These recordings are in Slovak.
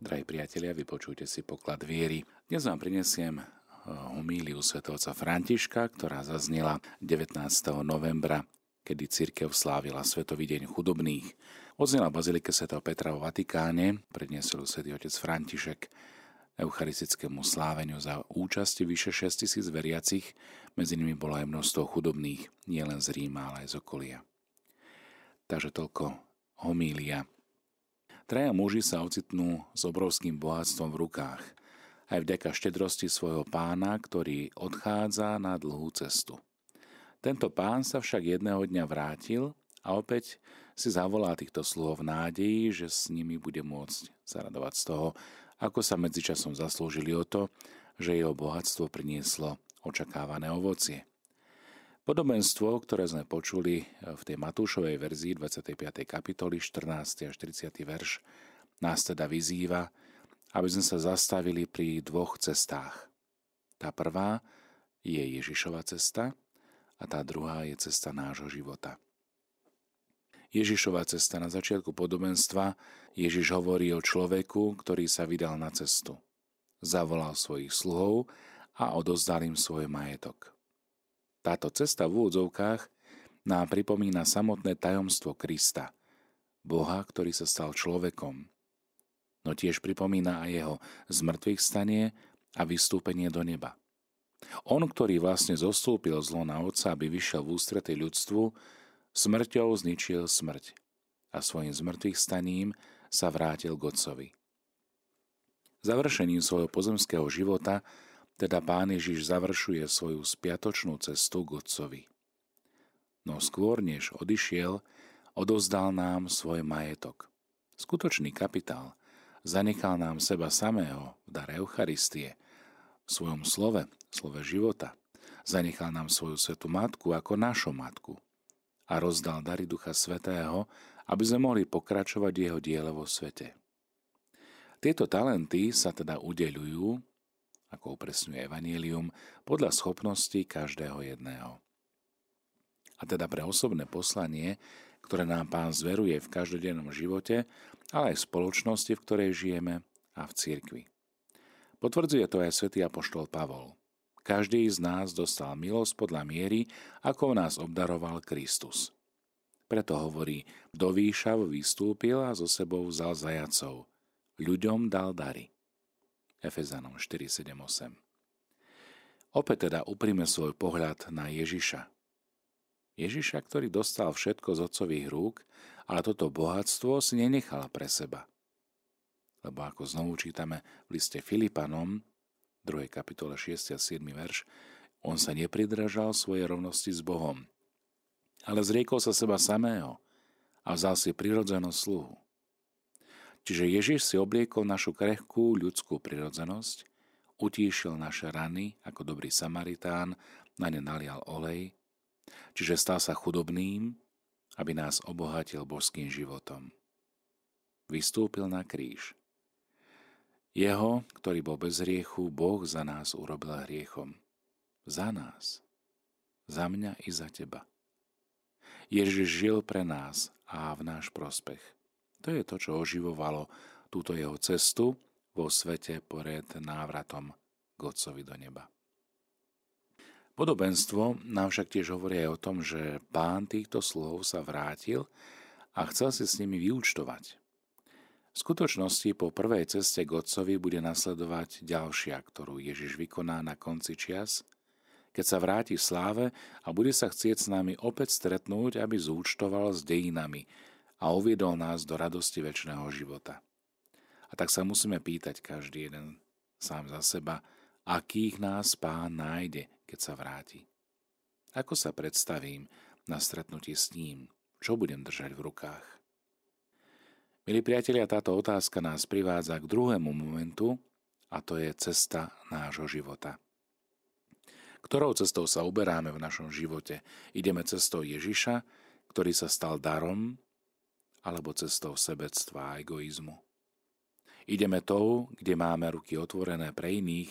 Drahí priatelia, vypočujte si poklad viery. Dnes vám prinesiem eh, homíliu svetovca Františka, ktorá zaznela 19. novembra, kedy církev slávila Svetový deň chudobných. Odznela v Bazilike Sv. Petra vo Vatikáne, predniesol svätý otec František eucharistickému sláveniu za účasti vyše 6 tisíc veriacich, medzi nimi bolo aj množstvo chudobných, nielen z Ríma, ale aj z okolia. Takže toľko homília Traja muži sa ocitnú s obrovským bohatstvom v rukách, aj vďaka štedrosti svojho pána, ktorý odchádza na dlhú cestu. Tento pán sa však jedného dňa vrátil a opäť si zavolá týchto sluhov v nádeji, že s nimi bude môcť zaradovať z toho, ako sa medzičasom zaslúžili o to, že jeho bohatstvo prinieslo očakávané ovocie. Podobenstvo, ktoré sme počuli v tej Matúšovej verzii 25. kapitoly 14. až 30. verš, nás teda vyzýva, aby sme sa zastavili pri dvoch cestách. Tá prvá je Ježišova cesta a tá druhá je cesta nášho života. Ježišova cesta na začiatku podobenstva Ježiš hovorí o človeku, ktorý sa vydal na cestu. Zavolal svojich sluhov a odozdal im svoj majetok. Táto cesta v úvodzovkách nám pripomína samotné tajomstvo Krista, Boha, ktorý sa stal človekom. No tiež pripomína aj jeho zmrtvých stanie a vystúpenie do neba. On, ktorý vlastne zostúpil zlo na Otca, aby vyšiel v ústrety ľudstvu, smrťou zničil smrť a svojim zmrtvých staním sa vrátil k Otcovi. Završením svojho pozemského života teda Pán Ježiš završuje svoju spiatočnú cestu k Otcovi. No skôr než odišiel, odozdal nám svoj majetok. Skutočný kapitál. Zanechal nám seba samého v dar Eucharistie, v svojom slove, slove života. Zanechal nám svoju svetú matku ako našu matku a rozdal dary Ducha Svetého, aby sme mohli pokračovať jeho diele vo svete. Tieto talenty sa teda udeľujú ako upresňuje Evangelium, podľa schopností každého jedného. A teda pre osobné poslanie, ktoré nám Pán zveruje v každodennom živote, ale aj v spoločnosti, v ktorej žijeme a v cirkvi. Potvrdzuje to aj svätý Apoštol Pavol. Každý z nás dostal milosť podľa miery, ako nás obdaroval Kristus. Preto hovorí, do výšav vystúpil a zo sebou vzal zajacov. Ľuďom dal dary. Efezanom 4, 7, 8. Opäť teda uprime svoj pohľad na Ježiša. Ježiša, ktorý dostal všetko z otcových rúk, ale toto bohatstvo si nenechala pre seba. Lebo ako znovu čítame v liste Filipanom, 2. kapitole 6. a 7. verš, on sa nepridržal svojej rovnosti s Bohom, ale zriekol sa seba samého a vzal si prirodzenú sluhu Čiže Ježiš si obliekol našu krehkú ľudskú prirodzenosť, utíšil naše rany ako dobrý Samaritán, na ne nalial olej, čiže stal sa chudobným, aby nás obohatil božským životom. Vystúpil na kríž. Jeho, ktorý bol bez hriechu, Boh za nás urobil hriechom. Za nás. Za mňa i za teba. Ježiš žil pre nás a v náš prospech. To je to, čo oživovalo túto jeho cestu vo svete pred návratom k do neba. Podobenstvo nám však tiež hovorí aj o tom, že pán týchto slov sa vrátil a chcel si s nimi vyúčtovať. V skutočnosti po prvej ceste k Otcovi bude nasledovať ďalšia, ktorú Ježiš vykoná na konci čias, keď sa vráti v sláve a bude sa chcieť s nami opäť stretnúť, aby zúčtoval s dejinami, a uviedol nás do radosti väčšného života. A tak sa musíme pýtať každý jeden sám za seba, akých nás pán nájde, keď sa vráti. Ako sa predstavím na stretnutí s ním, čo budem držať v rukách. Milí priatelia, táto otázka nás privádza k druhému momentu, a to je cesta nášho života. Ktorou cestou sa uberáme v našom živote? Ideme cestou Ježiša, ktorý sa stal darom alebo cestou sebectva a egoizmu. Ideme tou, kde máme ruky otvorené pre iných,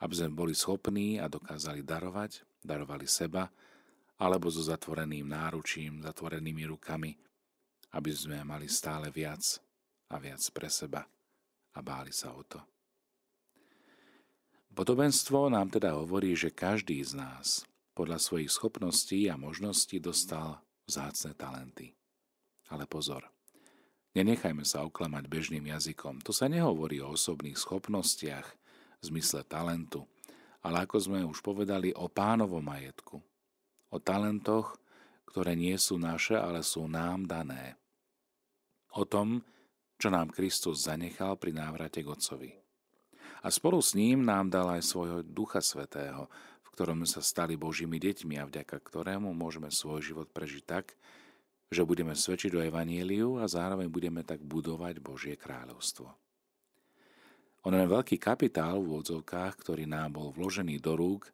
aby sme boli schopní a dokázali darovať, darovali seba, alebo so zatvoreným náručím, zatvorenými rukami, aby sme mali stále viac a viac pre seba a báli sa o to. Podobenstvo nám teda hovorí, že každý z nás podľa svojich schopností a možností dostal vzácne talenty. Ale pozor, nenechajme sa oklamať bežným jazykom. To sa nehovorí o osobných schopnostiach v zmysle talentu, ale ako sme už povedali o pánovom majetku. O talentoch, ktoré nie sú naše, ale sú nám dané. O tom, čo nám Kristus zanechal pri návrate k Otcovi a spolu s ním nám dal aj svojho Ducha Svetého, v ktorom sa stali Božími deťmi a vďaka ktorému môžeme svoj život prežiť tak, že budeme svedčiť o Evanieliu a zároveň budeme tak budovať Božie kráľovstvo. Onen veľký kapitál v úvodzovkách, ktorý nám bol vložený do rúk,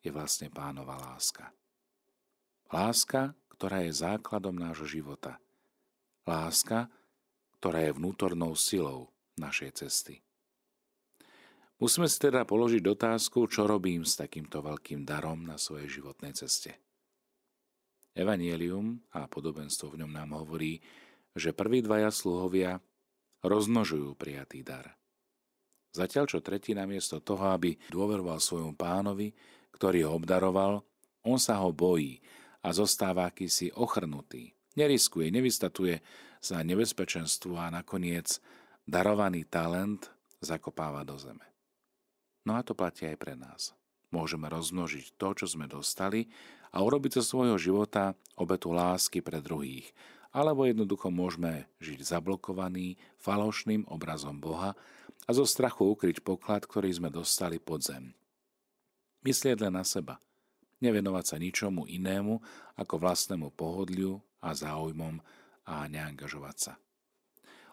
je vlastne pánova láska. Láska, ktorá je základom nášho života. Láska, ktorá je vnútornou silou našej cesty. Musíme si teda položiť otázku, čo robím s takýmto veľkým darom na svojej životnej ceste. Evangelium a podobenstvo v ňom nám hovorí, že prví dvaja sluhovia rozmnožujú prijatý dar. Zatiaľ, čo tretí namiesto toho, aby dôveroval svojmu pánovi, ktorý ho obdaroval, on sa ho bojí a zostáva akýsi ochrnutý. Neriskuje, nevystatuje sa nebezpečenstvu a nakoniec darovaný talent zakopáva do zeme. No a to platí aj pre nás. Môžeme rozmnožiť to, čo sme dostali a urobiť zo svojho života obetu lásky pre druhých. Alebo jednoducho môžeme žiť zablokovaný falošným obrazom Boha a zo strachu ukryť poklad, ktorý sme dostali pod zem. Myslieť len na seba. Nevenovať sa ničomu inému ako vlastnému pohodliu a záujmom a neangažovať sa.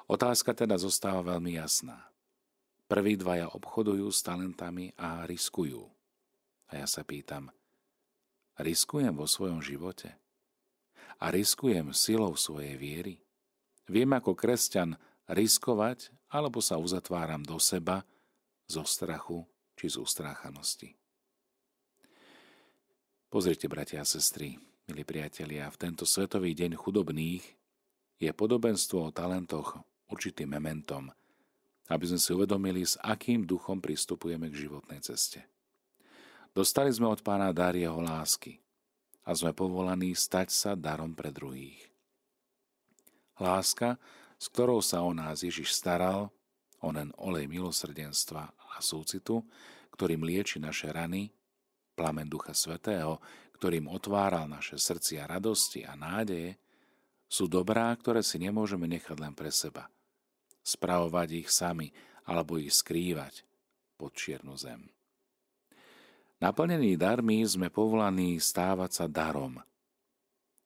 Otázka teda zostáva veľmi jasná. Prví dvaja obchodujú s talentami a riskujú. A ja sa pýtam, riskujem vo svojom živote? A riskujem silou svojej viery? Viem ako kresťan riskovať, alebo sa uzatváram do seba zo strachu či z ustráchanosti. Pozrite, bratia a sestry, milí priatelia, v tento svetový deň chudobných je podobenstvo o talentoch určitým mementom – aby sme si uvedomili, s akým duchom pristupujeme k životnej ceste. Dostali sme od pána dar jeho lásky a sme povolaní stať sa darom pre druhých. Láska, s ktorou sa o nás Ježiš staral, onen olej milosrdenstva a súcitu, ktorým lieči naše rany, plamen Ducha Svetého, ktorým otváral naše srdcia radosti a nádeje, sú dobrá, ktoré si nemôžeme nechať len pre seba – spravovať ich sami alebo ich skrývať pod čiernu zem. Naplnení darmi sme povolaní stávať sa darom.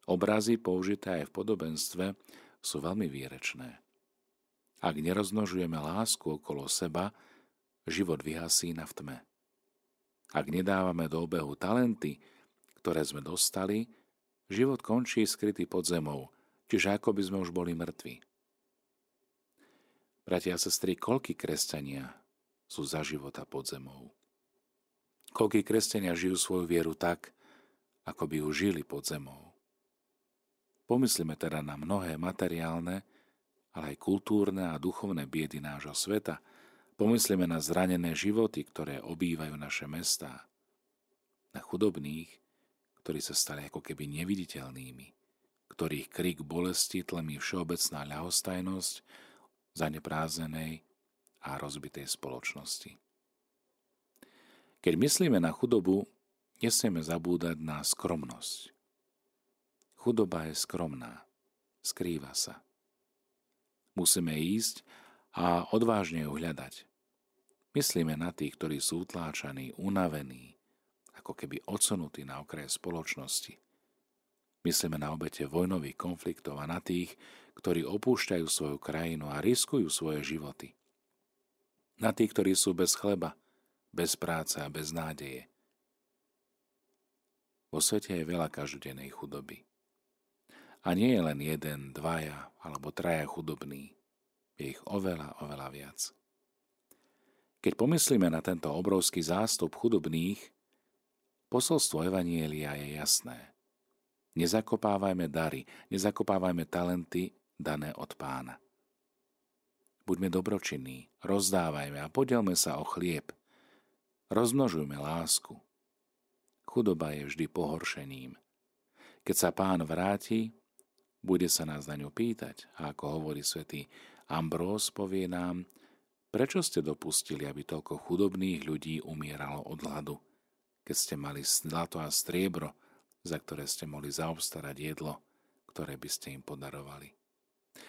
Obrazy použité aj v podobenstve sú veľmi výrečné. Ak neroznožujeme lásku okolo seba, život vyhasí na v tme. Ak nedávame do obehu talenty, ktoré sme dostali, život končí skrytý pod zemou, čiže ako by sme už boli mŕtvi. Bratia a sestry, koľky kresťania sú za života pod zemou? Koľky kresťania žijú svoju vieru tak, ako by ju žili pod zemou? Pomyslíme teda na mnohé materiálne, ale aj kultúrne a duchovné biedy nášho sveta. Pomyslíme na zranené životy, ktoré obývajú naše mestá. Na chudobných, ktorí sa stali ako keby neviditeľnými, ktorých krik bolesti tlmí všeobecná ľahostajnosť, zaneprázdnenej a rozbitej spoločnosti. Keď myslíme na chudobu, nesmieme zabúdať na skromnosť. Chudoba je skromná, skrýva sa. Musíme ísť a odvážne ju hľadať. Myslíme na tých, ktorí sú utláčaní, unavení, ako keby odsunutí na okraje spoločnosti. Myslíme na obete vojnových konfliktov a na tých, ktorí opúšťajú svoju krajinu a riskujú svoje životy. Na tých, ktorí sú bez chleba, bez práce a bez nádeje. Vo svete je veľa každodennej chudoby. A nie je len jeden, dvaja alebo traja chudobní. Je ich oveľa, oveľa viac. Keď pomyslíme na tento obrovský zástup chudobných, posolstvo Evanielia je jasné. Nezakopávajme dary, nezakopávajme talenty dané od pána. Buďme dobročinní, rozdávajme a podelme sa o chlieb. Rozmnožujme lásku. Chudoba je vždy pohoršením. Keď sa pán vráti, bude sa nás na ňu pýtať a ako hovorí svätý Ambrós, povie nám, prečo ste dopustili, aby toľko chudobných ľudí umieralo od hladu, keď ste mali zlato a striebro, za ktoré ste mohli zaobstarať jedlo, ktoré by ste im podarovali.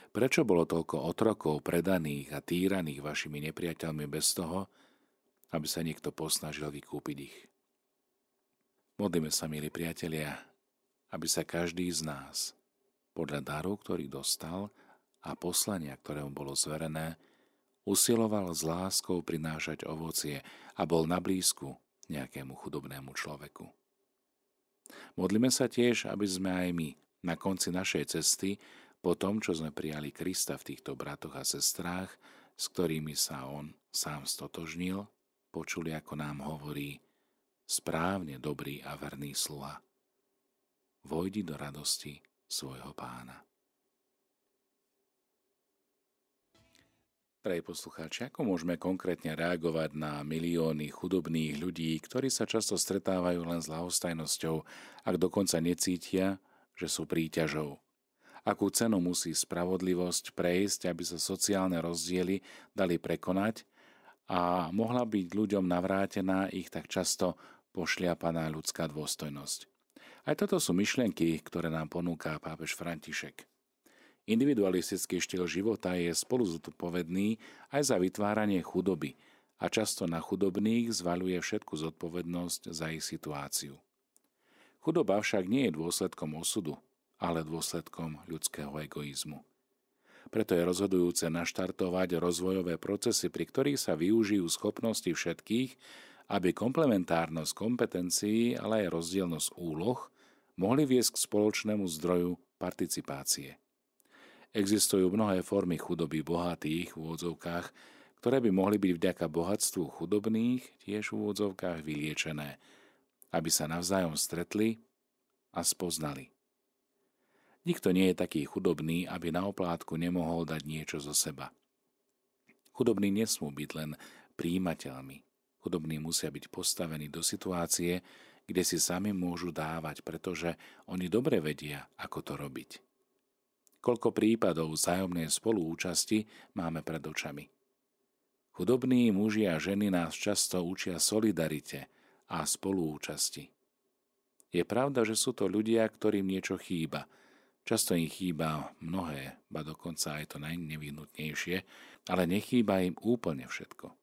Prečo bolo toľko otrokov predaných a týraných vašimi nepriateľmi bez toho, aby sa niekto posnažil vykúpiť ich? Modlíme sa, milí priatelia, aby sa každý z nás podľa daru, ktorý dostal a poslania, ktoré mu bolo zverené, usiloval s láskou prinášať ovocie a bol na blízku nejakému chudobnému človeku. Modlíme sa tiež, aby sme aj my na konci našej cesty po tom, čo sme prijali Krista v týchto bratoch a sestrách, s ktorými sa On sám stotožnil, počuli, ako nám hovorí správne dobrý a verný sluha. Vojdi do radosti svojho pána. Prej poslucháči, ako môžeme konkrétne reagovať na milióny chudobných ľudí, ktorí sa často stretávajú len s lahostajnosťou, ak dokonca necítia, že sú príťažou akú cenu musí spravodlivosť prejsť, aby sa sociálne rozdiely dali prekonať a mohla byť ľuďom navrátená ich tak často pošliapaná ľudská dôstojnosť. Aj toto sú myšlienky, ktoré nám ponúka pápež František. Individualistický štýl života je spolu zodpovedný aj za vytváranie chudoby a často na chudobných zvaluje všetku zodpovednosť za ich situáciu. Chudoba však nie je dôsledkom osudu, ale dôsledkom ľudského egoizmu. Preto je rozhodujúce naštartovať rozvojové procesy, pri ktorých sa využijú schopnosti všetkých, aby komplementárnosť kompetencií, ale aj rozdielnosť úloh mohli viesť k spoločnému zdroju participácie. Existujú mnohé formy chudoby bohatých v úvodzovkách, ktoré by mohli byť vďaka bohatstvu chudobných tiež v úvodzovkách vyliečené, aby sa navzájom stretli a spoznali. Nikto nie je taký chudobný, aby na oplátku nemohol dať niečo zo seba. Chudobní nesmú byť len príjimateľmi. Chudobní musia byť postavení do situácie, kde si sami môžu dávať, pretože oni dobre vedia, ako to robiť. Koľko prípadov vzájomnej spolúčasti máme pred očami. Chudobní muži a ženy nás často učia solidarite a spolúčasti. Je pravda, že sú to ľudia, ktorým niečo chýba – Často im chýba mnohé, ba dokonca aj to najnevyhnutnejšie, ale nechýba im úplne všetko.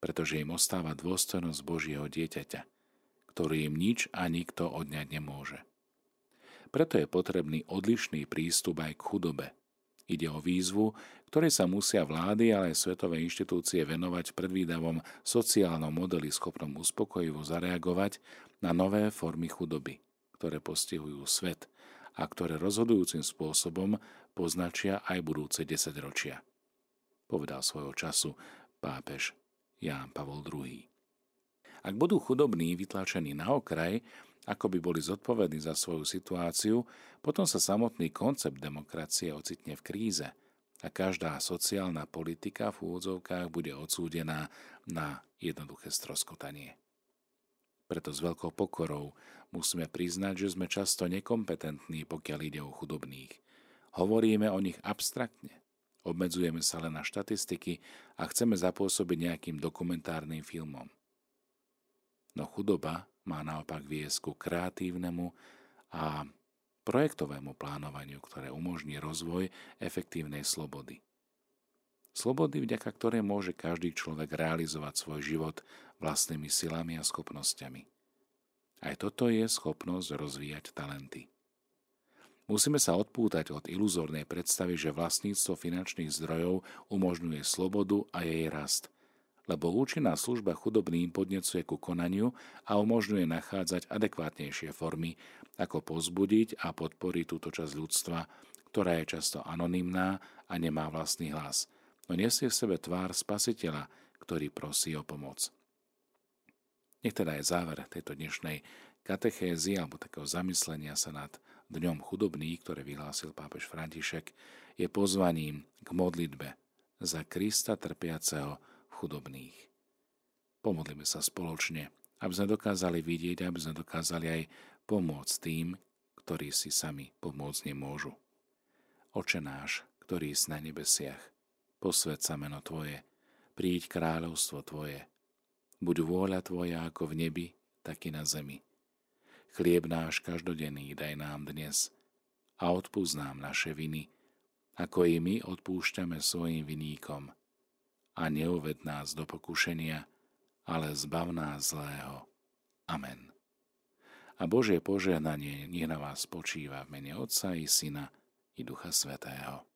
Pretože im ostáva dôstojnosť Božieho dieťaťa, ktorý im nič a nikto odňať nemôže. Preto je potrebný odlišný prístup aj k chudobe. Ide o výzvu, ktorej sa musia vlády, ale aj svetové inštitúcie venovať v predvídavom sociálnom modeli schopnom uspokojivo zareagovať na nové formy chudoby, ktoré postihujú svet – a ktoré rozhodujúcim spôsobom poznačia aj budúce desaťročia. Povedal svojho času pápež Ján Pavol II. Ak budú chudobní vytlačení na okraj, ako by boli zodpovední za svoju situáciu, potom sa samotný koncept demokracie ocitne v kríze a každá sociálna politika v úvodzovkách bude odsúdená na jednoduché stroskotanie. Preto s veľkou pokorou musíme priznať, že sme často nekompetentní, pokiaľ ide o chudobných. Hovoríme o nich abstraktne. Obmedzujeme sa len na štatistiky a chceme zapôsobiť nejakým dokumentárnym filmom. No chudoba má naopak viesť ku kreatívnemu a projektovému plánovaniu, ktoré umožní rozvoj efektívnej slobody. Slobody, vďaka ktorej môže každý človek realizovať svoj život vlastnými silami a schopnosťami. Aj toto je schopnosť rozvíjať talenty. Musíme sa odpútať od iluzórnej predstavy, že vlastníctvo finančných zdrojov umožňuje slobodu a jej rast, lebo účinná služba chudobným podnecuje ku konaniu a umožňuje nachádzať adekvátnejšie formy, ako pozbudiť a podporiť túto časť ľudstva, ktorá je často anonymná a nemá vlastný hlas – no nesie v sebe tvár spasiteľa, ktorý prosí o pomoc. Nech teda je záver tejto dnešnej katechézy alebo takého zamyslenia sa nad Dňom chudobných, ktoré vyhlásil pápež František, je pozvaním k modlitbe za Krista trpiaceho v chudobných. Pomodlíme sa spoločne, aby sme dokázali vidieť, aby sme dokázali aj pomôcť tým, ktorí si sami pomôcť nemôžu. Oče náš, ktorý si na nebesiach, posved sa meno Tvoje, príď kráľovstvo Tvoje. Buď vôľa Tvoja ako v nebi, tak i na zemi. Chlieb náš každodenný daj nám dnes a odpúsť nám naše viny, ako i my odpúšťame svojim viníkom. A neuved nás do pokušenia, ale zbav nás zlého. Amen. A Božie požehnanie nech na vás počíva v mene Otca i Syna i Ducha Svetého.